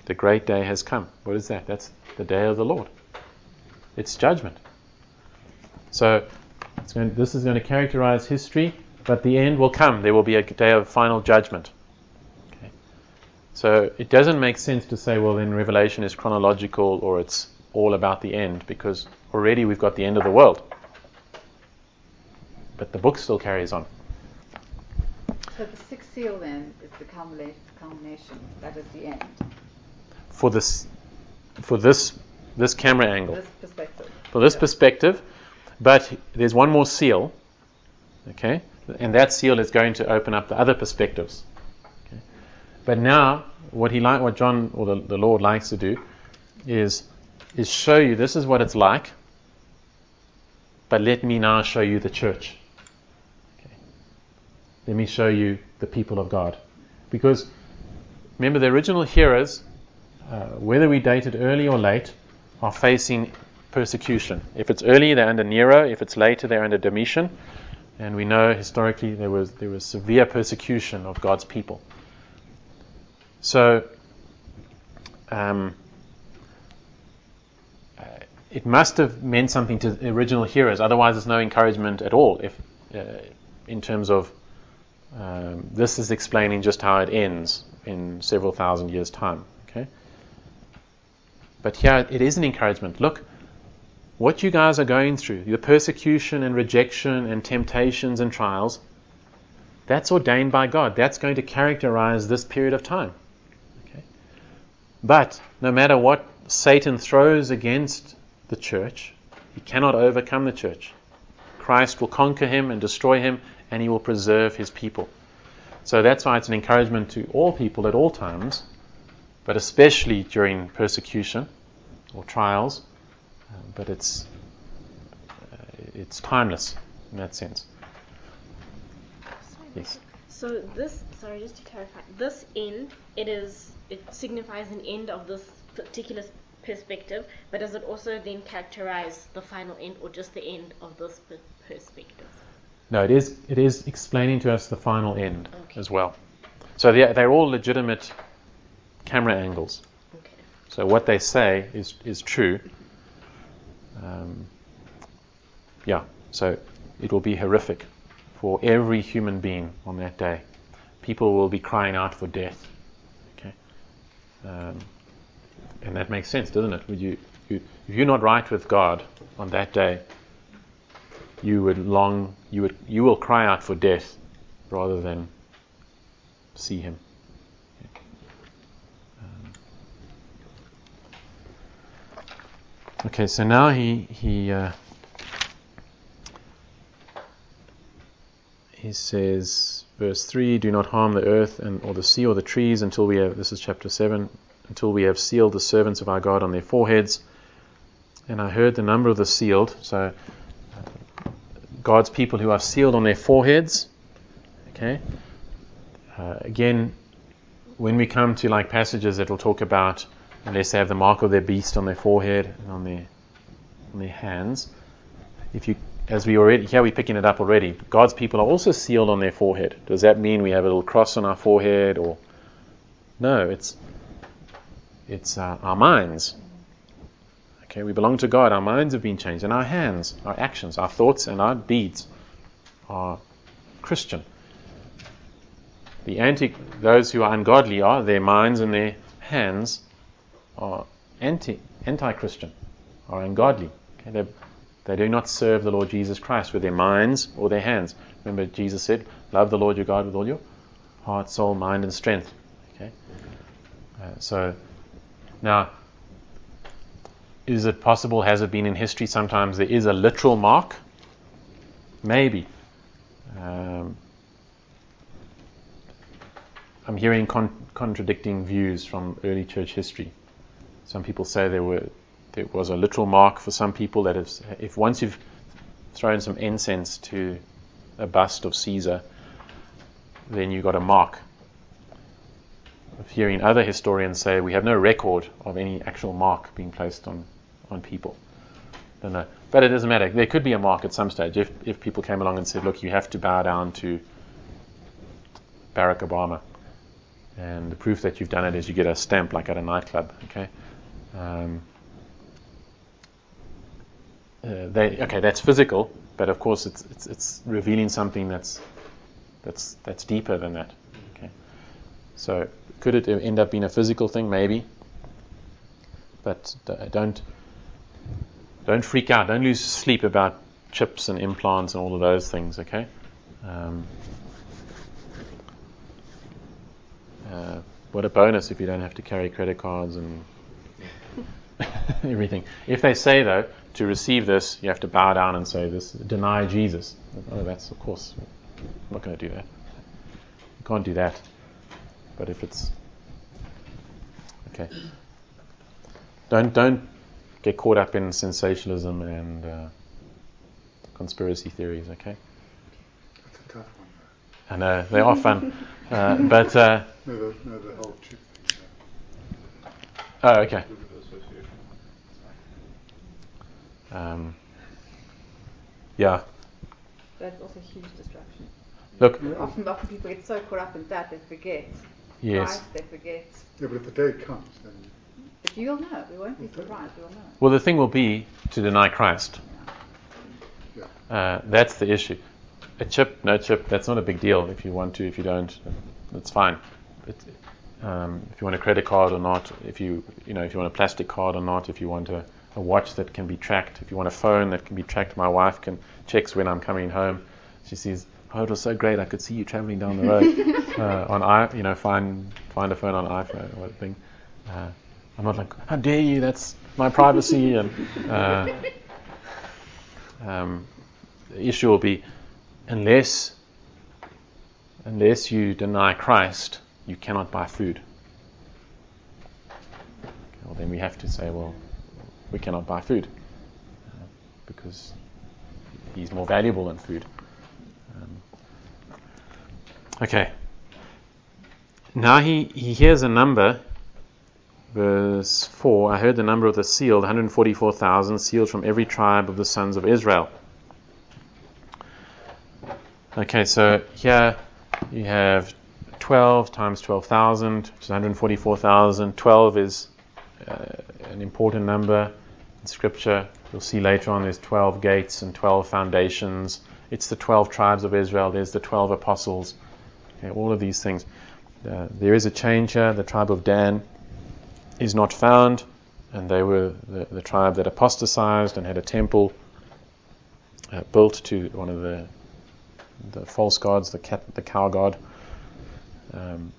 The great day has come. What is that? That's the day of the Lord. It's judgment. So this is going to characterize history, but the end will come. There will be a day of final judgment. Okay. So it doesn't make sense to say, well, then Revelation is chronological or it's all about the end, because already we've got the end of the world. But the book still carries on. So the sixth seal then is the culmination. That is the end. For this, for this, this camera angle. This perspective. For this yeah. perspective, but there's one more seal, okay, and that seal is going to open up the other perspectives. Okay? But now, what he like, what John or the, the Lord likes to do, is is show you this is what it's like. But let me now show you the church. Let me show you the people of God, because remember the original hearers uh, whether we date it early or late, are facing persecution. If it's early, they're under Nero. If it's later, they're under Domitian. And we know historically there was there was severe persecution of God's people. So um, uh, it must have meant something to the original hearers. Otherwise, there's no encouragement at all. If uh, in terms of um, this is explaining just how it ends in several thousand years' time. Okay. But here it is an encouragement. Look, what you guys are going through, the persecution and rejection and temptations and trials, that's ordained by God. That's going to characterize this period of time. Okay? But no matter what Satan throws against the church, he cannot overcome the church. Christ will conquer him and destroy him, and he will preserve his people. So that's why it's an encouragement to all people at all times, but especially during persecution or trials but it's uh, it's timeless in that sense. Yes. So this, sorry, just to clarify, this end, it is, it signifies an end of this particular perspective, but does it also then characterize the final end, or just the end of this perspective? No, it is. It is explaining to us the final end okay. as well. So they're, they're all legitimate camera angles. Okay. So what they say is is true, um, yeah, so it will be horrific for every human being on that day. People will be crying out for death. Okay, um, and that makes sense, doesn't it? You, you, if you're not right with God on that day, you would long, you would, you will cry out for death rather than see Him. Okay, so now he he uh, he says, verse three: Do not harm the earth and or the sea or the trees until we have. This is chapter seven. Until we have sealed the servants of our God on their foreheads. And I heard the number of the sealed. So God's people who are sealed on their foreheads. Okay. Uh, again, when we come to like passages that will talk about unless they have the mark of their beast on their forehead and on their on their hands. If you, as we already here, we're picking it up already. God's people are also sealed on their forehead. Does that mean we have a little cross on our forehead, or no? It's it's uh, our minds. Okay, we belong to God. Our minds have been changed, and our hands, our actions, our thoughts, and our deeds are Christian. The anti, those who are ungodly are their minds and their hands are anti anti-Christian, are ungodly. Okay? They, they do not serve the Lord Jesus Christ with their minds or their hands. Remember, Jesus said, "Love the Lord your God with all your heart, soul, mind, and strength." Okay. Uh, so now, is it possible? Has it been in history? Sometimes there is a literal mark. Maybe. Um, I'm hearing con- contradicting views from early church history. Some people say there were there was a literal mark for some people that if, if once you've thrown some incense to a bust of Caesar, then you got a mark. Of hearing other historians say we have no record of any actual mark being placed on, on people. Don't know. But it doesn't matter. There could be a mark at some stage if, if people came along and said, look, you have to bow down to Barack Obama. And the proof that you've done it is you get a stamp like at a nightclub. Okay? Um, uh, they, okay, that's physical, but of course it's, it's, it's revealing something that's that's that's deeper than that. Okay, so could it end up being a physical thing? Maybe, but I don't don't freak out. Don't lose sleep about chips and implants and all of those things. Okay. Um, uh, what a bonus if you don't have to carry credit cards and everything. If they say, though, to receive this, you have to bow down and say this, deny Jesus. Oh, that's, of course, I'm not going to do that. You can't do that. But if it's. Okay. Don't, don't get caught up in sensationalism and uh, conspiracy theories, okay? That's a tough one, though. I know, they are fun. uh, but. Uh, no, the, no, the whole chip Oh, okay. Um, yeah. That's also a huge distraction. Look, Often, often people get so caught up in that they forget yes. Christ, they forget. Yeah, but if the day comes, then But you'll know. We won't be surprised. We'll know. Well, the thing will be to deny Christ. Uh, that's the issue. A chip, no chip, that's not a big deal. If you want to, if you don't, that's fine. But, um, if you want a credit card or not, if you, you know, if you want a plastic card or not, if you want a, a watch that can be tracked, if you want a phone that can be tracked, my wife can checks when I'm coming home. She sees, oh, it was so great, I could see you traveling down the road uh, on i, you know, find find a phone on iPhone or thing. Uh, I'm not like, how dare you? That's my privacy and. Uh, um, the issue will be unless unless you deny Christ, you cannot buy food. Well, then we have to say, well, we cannot buy food uh, because he's more valuable than food. Um, okay. Now he, he hears a number. Verse 4 I heard the number of the sealed, 144,000 sealed from every tribe of the sons of Israel. Okay, so here you have 12 times 12,000, which is 144,000. 12 is uh, an important number in Scripture. You'll see later on there's 12 gates and 12 foundations. It's the 12 tribes of Israel. There's the 12 apostles. Okay, all of these things. Uh, there is a change here. The tribe of Dan is not found, and they were the, the tribe that apostatized and had a temple uh, built to one of the the false gods, the cat, the cow god, um,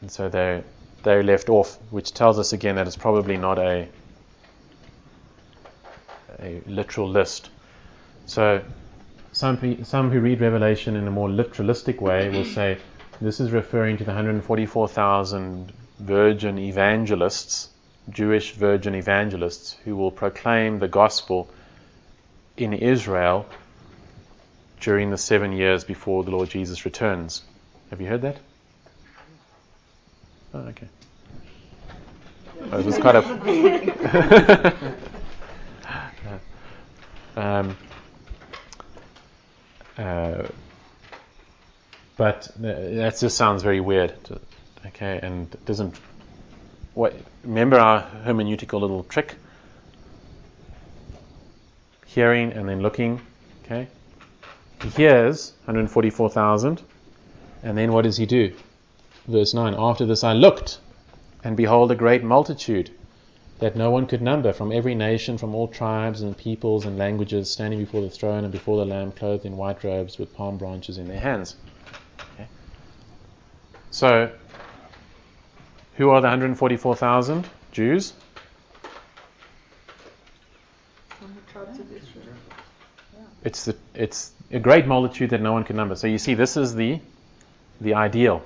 and so they they left off, which tells us again that it's probably not a a literal list. So some some who read Revelation in a more literalistic way will say this is referring to the 144,000 virgin evangelists, Jewish virgin evangelists, who will proclaim the gospel in Israel during the seven years before the Lord Jesus returns. Have you heard that? Oh, okay. Oh, it was kind of. um, uh, but that just sounds very weird. Okay, and it doesn't. Remember our hermeneutical little trick? Hearing and then looking. Okay, he hears 144,000, and then what does he do? Verse 9 After this I looked, and behold, a great multitude that no one could number from every nation, from all tribes and peoples and languages, standing before the throne and before the Lamb, clothed in white robes with palm branches in their hands. Okay. So, who are the 144,000 Jews? It's the it's a great multitude that no one can number. So you see, this is the the ideal.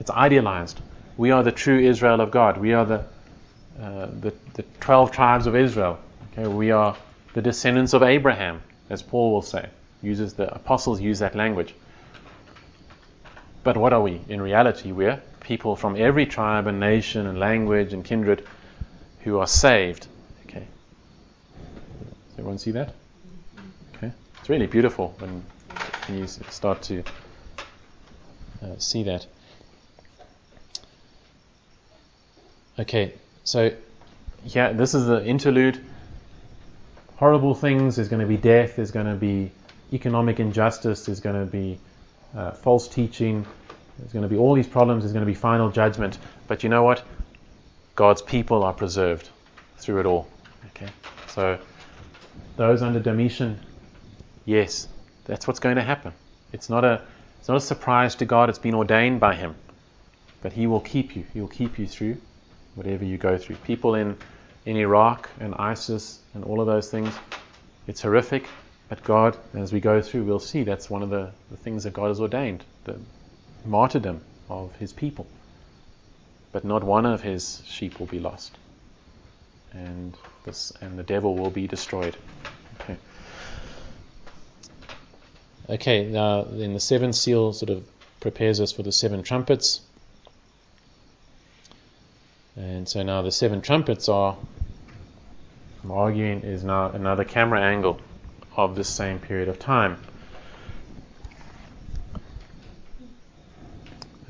It's idealized. We are the true Israel of God. We are the uh, the, the 12 tribes of Israel. Okay, we are the descendants of Abraham, as Paul will say. Uses the apostles use that language. But what are we? In reality, we're people from every tribe and nation and language and kindred who are saved. Okay. Does everyone see that? Okay. It's really beautiful when, you start to uh, see that. Okay, so yeah, this is the interlude. Horrible things. There's going to be death. There's going to be economic injustice. There's going to be uh, false teaching. There's going to be all these problems. There's going to be final judgment. But you know what? God's people are preserved through it all. Okay, so those under Domitian, yes, that's what's going to happen. It's not a it's not a surprise to God. It's been ordained by Him, but He will keep you. He will keep you through whatever you go through. People in, in Iraq and ISIS and all of those things, it's horrific, but God, as we go through, we'll see that's one of the, the things that God has ordained the martyrdom of His people. But not one of His sheep will be lost. And, this, and the devil will be destroyed. Okay. Okay, now then the seventh seal sort of prepares us for the seven trumpets. And so now the seven trumpets are, I'm arguing, is now another camera angle of this same period of time.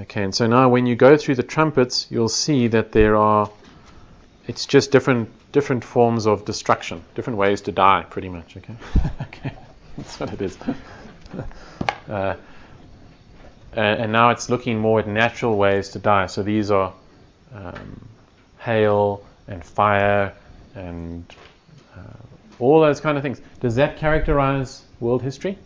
Okay, and so now when you go through the trumpets, you'll see that there are, it's just different different forms of destruction, different ways to die, pretty much. Okay, okay, that's what it is. uh, and, now it's looking more at natural ways to die. So these are um, hail and fire and uh, all those kind of things. Does that characterize world history?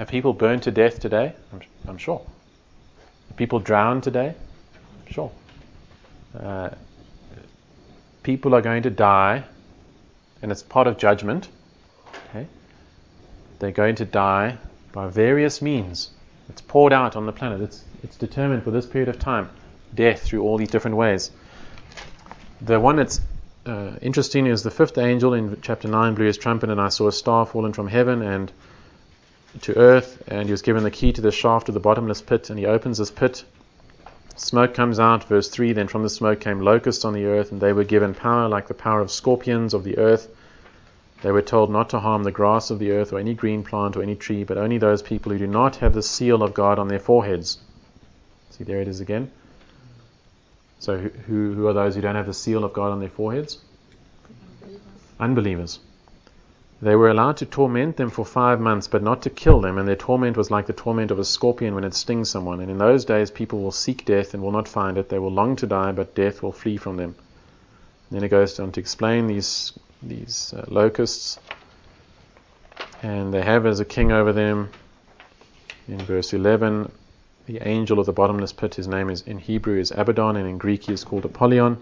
Have people burned to death today? I'm, I'm sure. Have people drowned today? Sure. Uh, people are going to die, and it's part of judgment. Okay? They're going to die by various means. It's poured out on the planet. It's, it's determined for this period of time. Death through all these different ways. The one that's uh, interesting is the fifth angel in chapter 9 blew his trumpet, and I saw a star fallen from heaven and to earth, and he was given the key to the shaft of the bottomless pit, and he opens this pit. Smoke comes out, verse 3 Then from the smoke came locusts on the earth, and they were given power like the power of scorpions of the earth. They were told not to harm the grass of the earth or any green plant or any tree, but only those people who do not have the seal of God on their foreheads. See, there it is again. So, who, who are those who don't have the seal of God on their foreheads? Unbelievers. They were allowed to torment them for five months, but not to kill them, and their torment was like the torment of a scorpion when it stings someone. And in those days, people will seek death and will not find it. They will long to die, but death will flee from them. And then it goes on to explain these these uh, locusts, and they have as a king over them. In verse 11, the angel of the bottomless pit. His name is in Hebrew is Abaddon, and in Greek he is called Apollyon.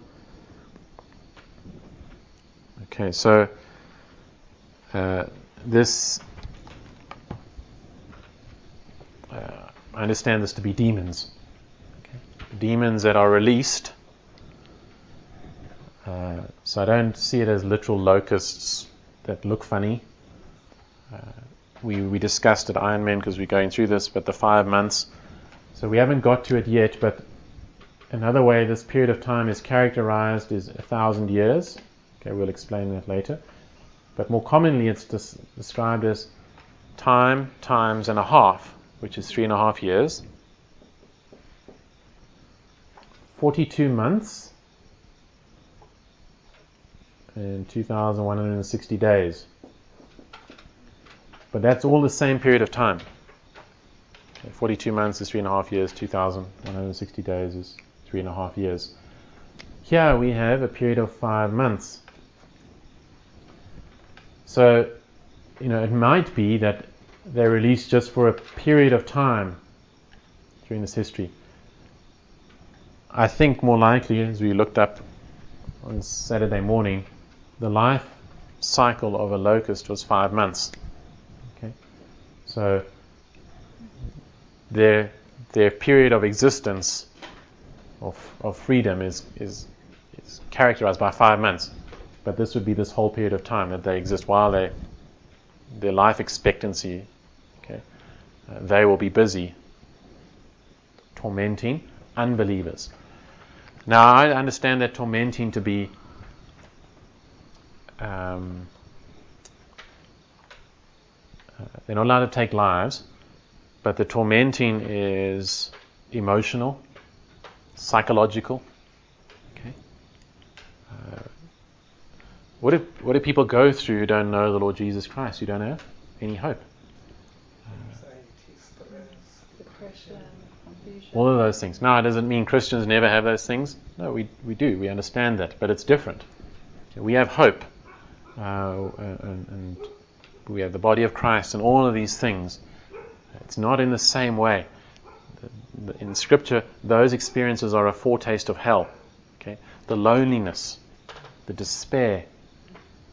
Okay, so uh, this, uh, I understand this to be demons. Okay? Demons that are released. Uh, so I don't see it as literal locusts that look funny. Uh, we, we discussed at Ironman because we're going through this, but the five months. So we haven't got to it yet, but another way this period of time is characterized is a thousand years. Okay, we'll explain that later. But more commonly, it's des- described as time times and a half, which is three and a half years. 42 months and 2,160 days. But that's all the same period of time. 42 months is three and a half years, 2,160 days is three and a half years. Here we have a period of five months. So, you know, it might be that they're released just for a period of time during this history. I think more likely, as we looked up on Saturday morning, the life cycle of a locust was five months. Okay, so their their period of existence of, of freedom is, is is characterized by five months. But this would be this whole period of time that they exist while they, their life expectancy, okay, uh, they will be busy tormenting unbelievers. Now, I understand that tormenting to be um, uh, they're not allowed to take lives, but the tormenting is emotional, psychological, What do, what do people go through who don't know the Lord Jesus Christ, who don't have any hope? All of those things. Now, it doesn't mean Christians never have those things? No, we, we do. We understand that, but it's different. We have hope, uh, and, and, we have the body of Christ, and all of these things. It's not in the same way. In Scripture, those experiences are a foretaste of hell. Okay, the loneliness, the despair,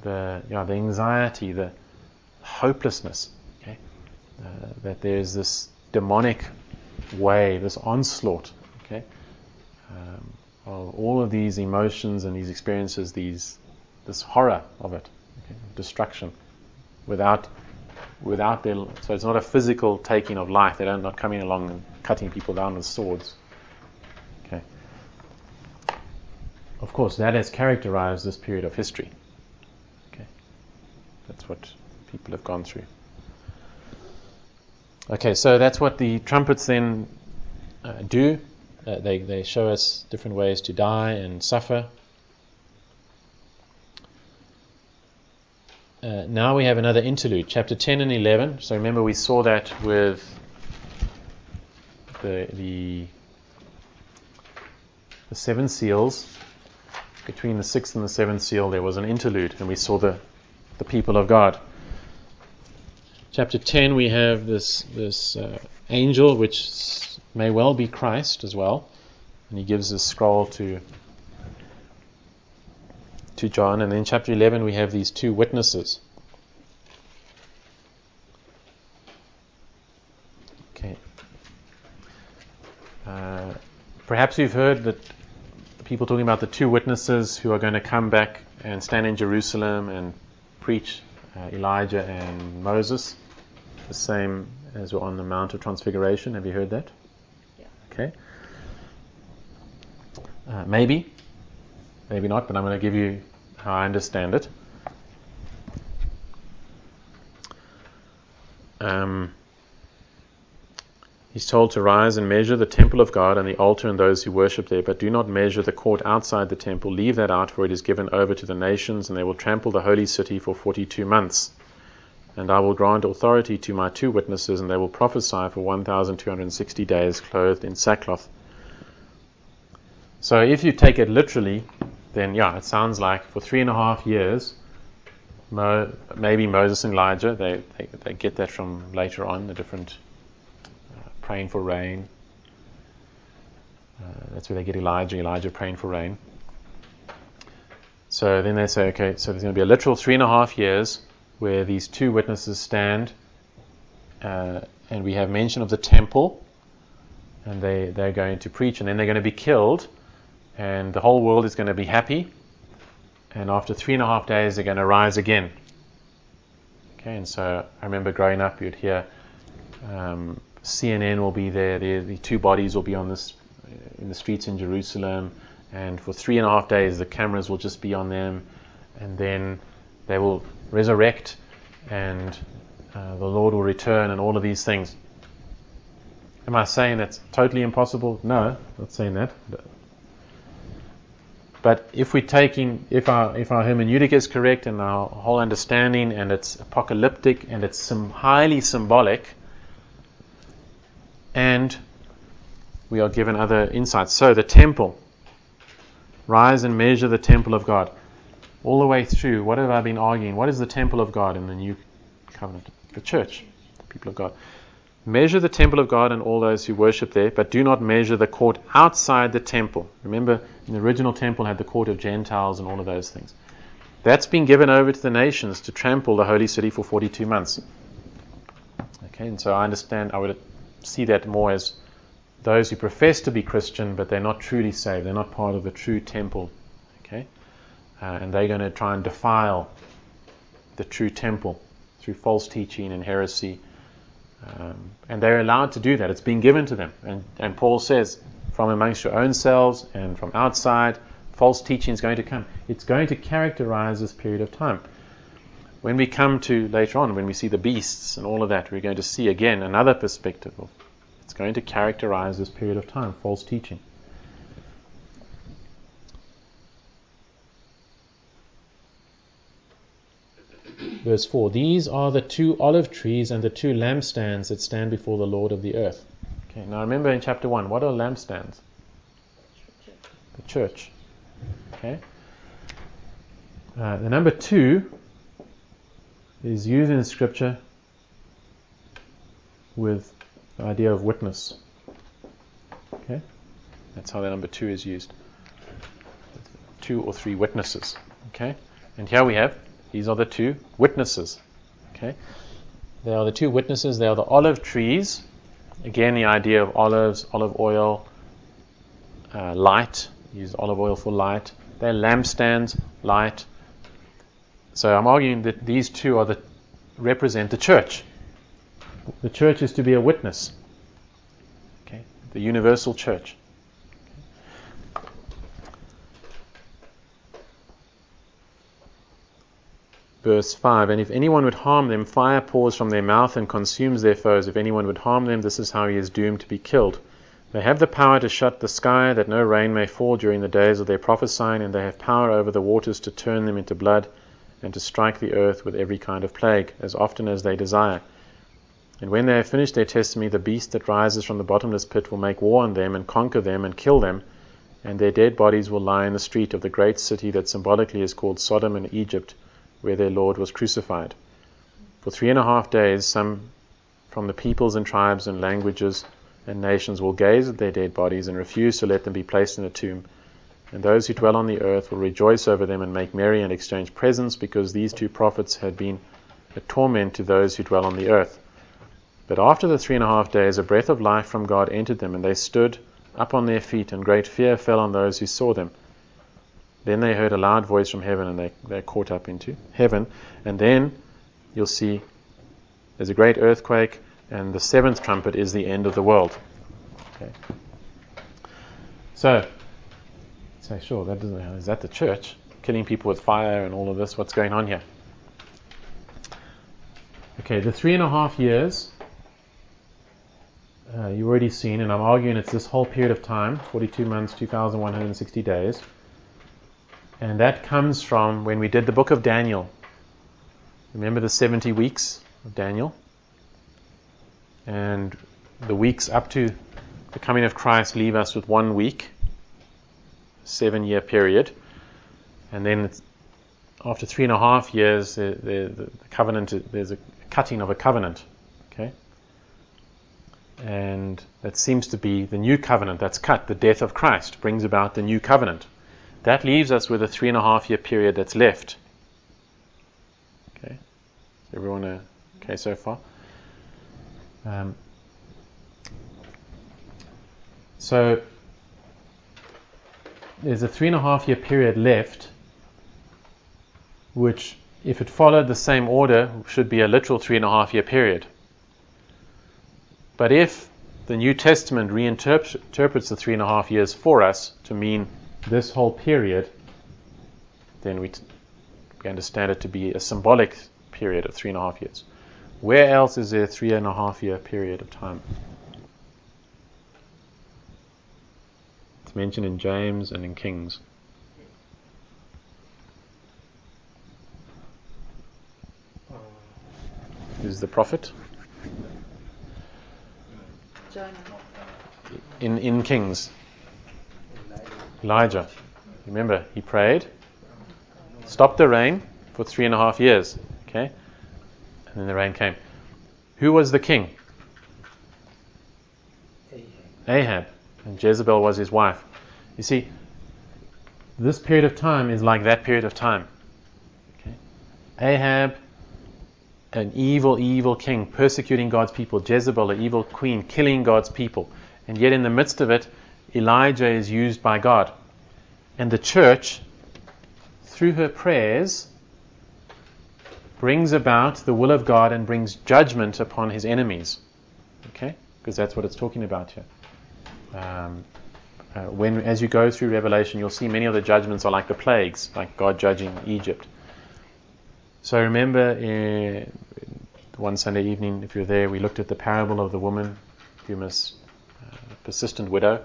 the, you know, the anxiety, the hopelessness. Okay? Uh, that there's this demonic way, this onslaught. Okay? Um, of all of these emotions and these experiences, these this horror of it, okay? destruction, without without their so it's not a physical taking of life. They're not coming along and cutting people down with swords. Of course, that has characterized this period of history. That's what people have gone through. Okay, so that's what the trumpets then uh, do. Uh, they, they show us different ways to die and suffer. Uh, now we have another interlude, chapter 10 and 11. So remember, we saw that with the, the, the seven seals. Between the sixth and the seventh seal, there was an interlude, and we saw the, the people of God. Chapter 10, we have this, this uh, angel, which may well be Christ as well. And he gives this scroll to to John. And then chapter 11, we have these two witnesses. Okay. Uh, perhaps you've heard that people talking about the two witnesses who are going to come back and stand in Jerusalem and preach uh, Elijah and Moses, the same as were on the Mount of Transfiguration. Have you heard that? Yeah. Okay. Uh, maybe, maybe not, but I'm going to give you how I understand it. Um, he's told to rise and measure the temple of God and the altar and those who worship there, but do not measure the court outside the temple. Leave that out, for it is given over to the nations, and they will trample the holy city for 42 months. And I will grant authority to my two witnesses, and they will prophesy for 1,260 days, clothed in sackcloth. So if you take it literally, then yeah, it sounds like for three and a half years, Mo, maybe Moses and Elijah, they, they, they, get that from later on, the different praying for rain. Uh, that's where they get Elijah, Elijah praying for rain. So then they say, okay, so there's going to be a literal three and a half years where these two witnesses stand, uh, and we have mention of the temple, and they, they're going to preach, and then they're going to be killed, and the whole world is going to be happy, and after three and a half days, they're going to rise again. Okay, and so I remember growing up, you'd hear um, CNN will be there, the, the two bodies will be on this in the streets in Jerusalem, and for three and a half days, the cameras will just be on them, and then they will resurrect, and uh, the Lord will return, and all of these things. Am I saying that's totally impossible? No, not saying that. But if we're taking, if our if our hermeneutic is correct and our whole understanding, and it's apocalyptic and it's highly symbolic, and we are given other insights. So the temple, rise and measure the temple of God all the way through, what have I been arguing? What is the temple of God in the new covenant? The church, the people of God. Measure the temple of God and all those who worship there, but do not measure the court outside the temple. Remember, in the original temple had the court of Gentiles and all of those things. That's been given over to the nations to trample the holy city for 42 months. Okay, and so I understand, I would see that more as those who profess to be Christian, but they're not truly saved. They're not part of the true temple. Okay? uh, and they're going to try and defile the true temple through false teaching and heresy. Um, and they're allowed to do that. It's been given to them. And, and Paul says, from amongst your own selves and from outside, false teaching is going to come. It's going to characterize this period of time. When we come to later on, when we see the beasts and all of that, we're going to see again another perspective of it's going to characterize this period of time, false teaching. Verse 4 These are the two olive trees and the two lampstands that stand before the Lord of the earth. Okay, now remember in chapter 1, what are lampstands? The church. Okay. Uh, the number two is used in Scripture with the idea of witness. Okay? That's how the number two is used. Two or three witnesses. Okay? And here we have these are the two witnesses. Okay? They are the two witnesses. They are the olive trees. Again, the idea of olives, olive oil, uh, light. Use olive oil for light. They're lampstands, light. So I'm arguing that these two are the, represent the church. The church is to be a witness. Okay? The universal church. verse 5 And if anyone would harm them, fire pours from their mouth and consumes their foes. If anyone would harm them, this is how he is doomed to be killed. They have the power to shut the sky, that no rain may fall during the days of their prophesying, and they have power over the waters to turn them into blood, and to strike the earth with every kind of plague, as often as they desire. And when they have finished their testimony, the beast that rises from the bottomless pit will make war on them and conquer them and kill them, and their dead bodies will lie in the street of the great city that symbolically is called Sodom and Egypt, where their Lord was crucified. For three and a half days, some from the peoples and tribes and languages and nations will gaze at their dead bodies and refuse to let them be placed in a tomb. And those who dwell on the earth will rejoice over them and make merry and exchange presents, because these two prophets had been a torment to those who dwell on the earth. But after the three and a half days, a breath of life from God entered them, and they stood up on their feet, and great fear fell on those who saw them. Then they heard a loud voice from heaven, and they, they're caught up into heaven. And then you'll see there's a great earthquake, and the seventh trumpet is the end of the world. Okay. So, say, sure, that doesn't. Is that the church killing people with fire and all of this? What's going on here? Okay, the three and a half years uh, you've already seen, and I'm arguing it's this whole period of time 42 months, 2,160 days. And that comes from when we did the book of Daniel. Remember the 70 weeks of Daniel? And the weeks up to the coming of Christ leave us with one week, seven year period. And then after three and a half years, the, the, the covenant, there's a cutting of a covenant. Okay? And that seems to be the new covenant that's cut. The death of Christ brings about the new covenant. That leaves us with a three and a half year period that's left. Okay? Everyone uh, okay so far? Um, so there's a three and a half year period left, which, if it followed the same order, should be a literal three and a half year period. But if the New Testament reinterprets the three and a half years for us to mean this whole period, then we, we understand it to be a symbolic period of three and a half years. Where else is there a three and a half year period of time? It's mentioned in James and in Kings. Is the prophet? Jonah. In, in Kings. Elijah. Remember, he prayed, stopped the rain for three and a half years. Okay? And then the rain came. Who was the king? Ahab. And Jezebel was his wife. You see, this period of time is like that period of time. Okay? Ahab, an evil, evil king, persecuting God's people. Jezebel, an evil queen, killing God's people. And yet, in the midst of it, Elijah is used by God. And the church, through her prayers, brings about the will of God and brings judgment upon his enemies. Okay? Because that's what it's talking about here. Um, uh, when, as you go through Revelation, you'll see many of the judgments are like the plagues, like God judging Egypt. So remember, uh, one Sunday evening, if you're there, we looked at the parable of the woman who uh, persistent widow.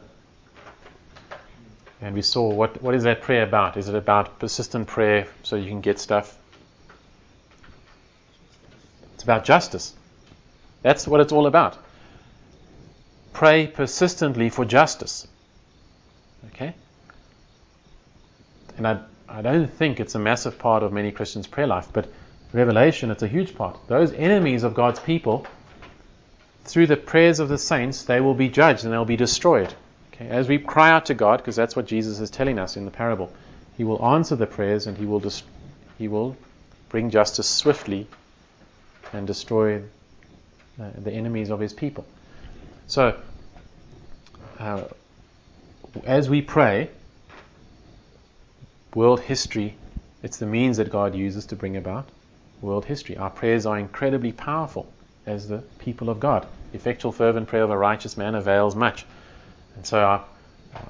And we saw what, what is that prayer about? Is it about persistent prayer so you can get stuff? It's about justice. That's what it's all about. Pray persistently for justice. Okay? And I, I don't think it's a massive part of many Christians' prayer life, but Revelation, it's a huge part. Those enemies of God's people, through the prayers of the saints, they will be judged and they'll be destroyed. Okay? As we cry out to God, because that's what Jesus is telling us in the parable, He will answer the prayers and He will, he will bring justice swiftly and destroy uh, the enemies of his people. So, uh, as we pray, world history, it's the means that God uses to bring about world history. Our prayers are incredibly powerful as the people of God. Effectual, fervent prayer of a righteous man avails much. And so our,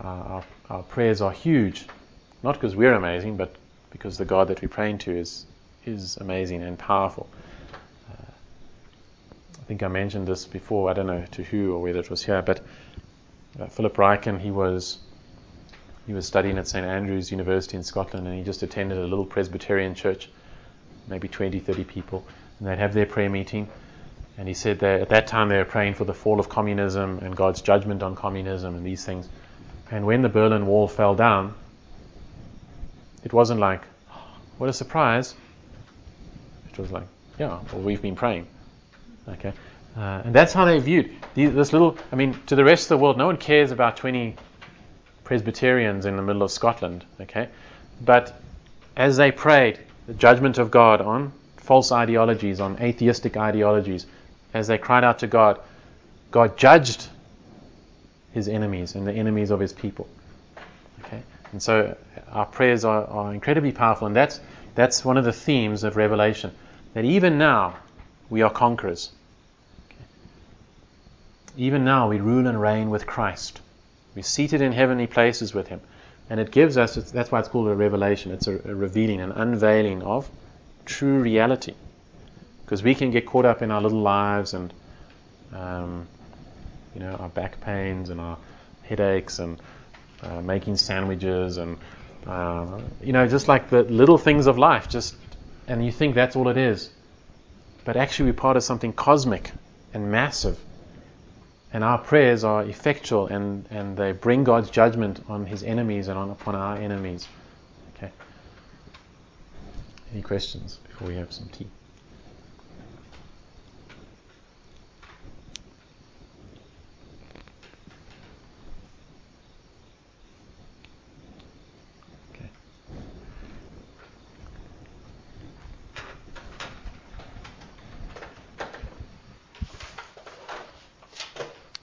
our, our prayers are huge, not because we're amazing, but because the God that we're praying to is is amazing and powerful. Uh, I think I mentioned this before. I don't know to who or whether it was here, but uh, Philip Ryken, he was he was studying at St Andrews University in Scotland, and he just attended a little Presbyterian church, maybe 20, 30 people, and they'd have their prayer meeting. And he said that at that time they were praying for the fall of communism and God's judgment on communism and these things. And when the Berlin Wall fell down, it wasn't like, what a surprise. It was like, yeah, well, we've been praying. Okay? Uh, and that's how they viewed these, this little, I mean, to the rest of the world, no one cares about 20 Presbyterians in the middle of Scotland. Okay? But as they prayed, the judgment of God on false ideologies, on atheistic ideologies, as they cried out to God, God judged his enemies and the enemies of his people. Okay? And so our prayers are, are incredibly powerful, and that's, that's one of the themes of Revelation. That even now we are conquerors. Even now we rule and reign with Christ. We're seated in heavenly places with him. And it gives us, that's why it's called a revelation. It's a, a revealing, an unveiling of true reality. Because we can get caught up in our little lives and um, you know, our back pains and our headaches and uh, making sandwiches and uh, you know, just like the little things of life. Just and you think that's all it is, but actually we're part of something cosmic and massive. And our prayers are effectual and, and they bring God's judgment on his enemies and on upon our enemies. Okay. Any questions before we have some tea?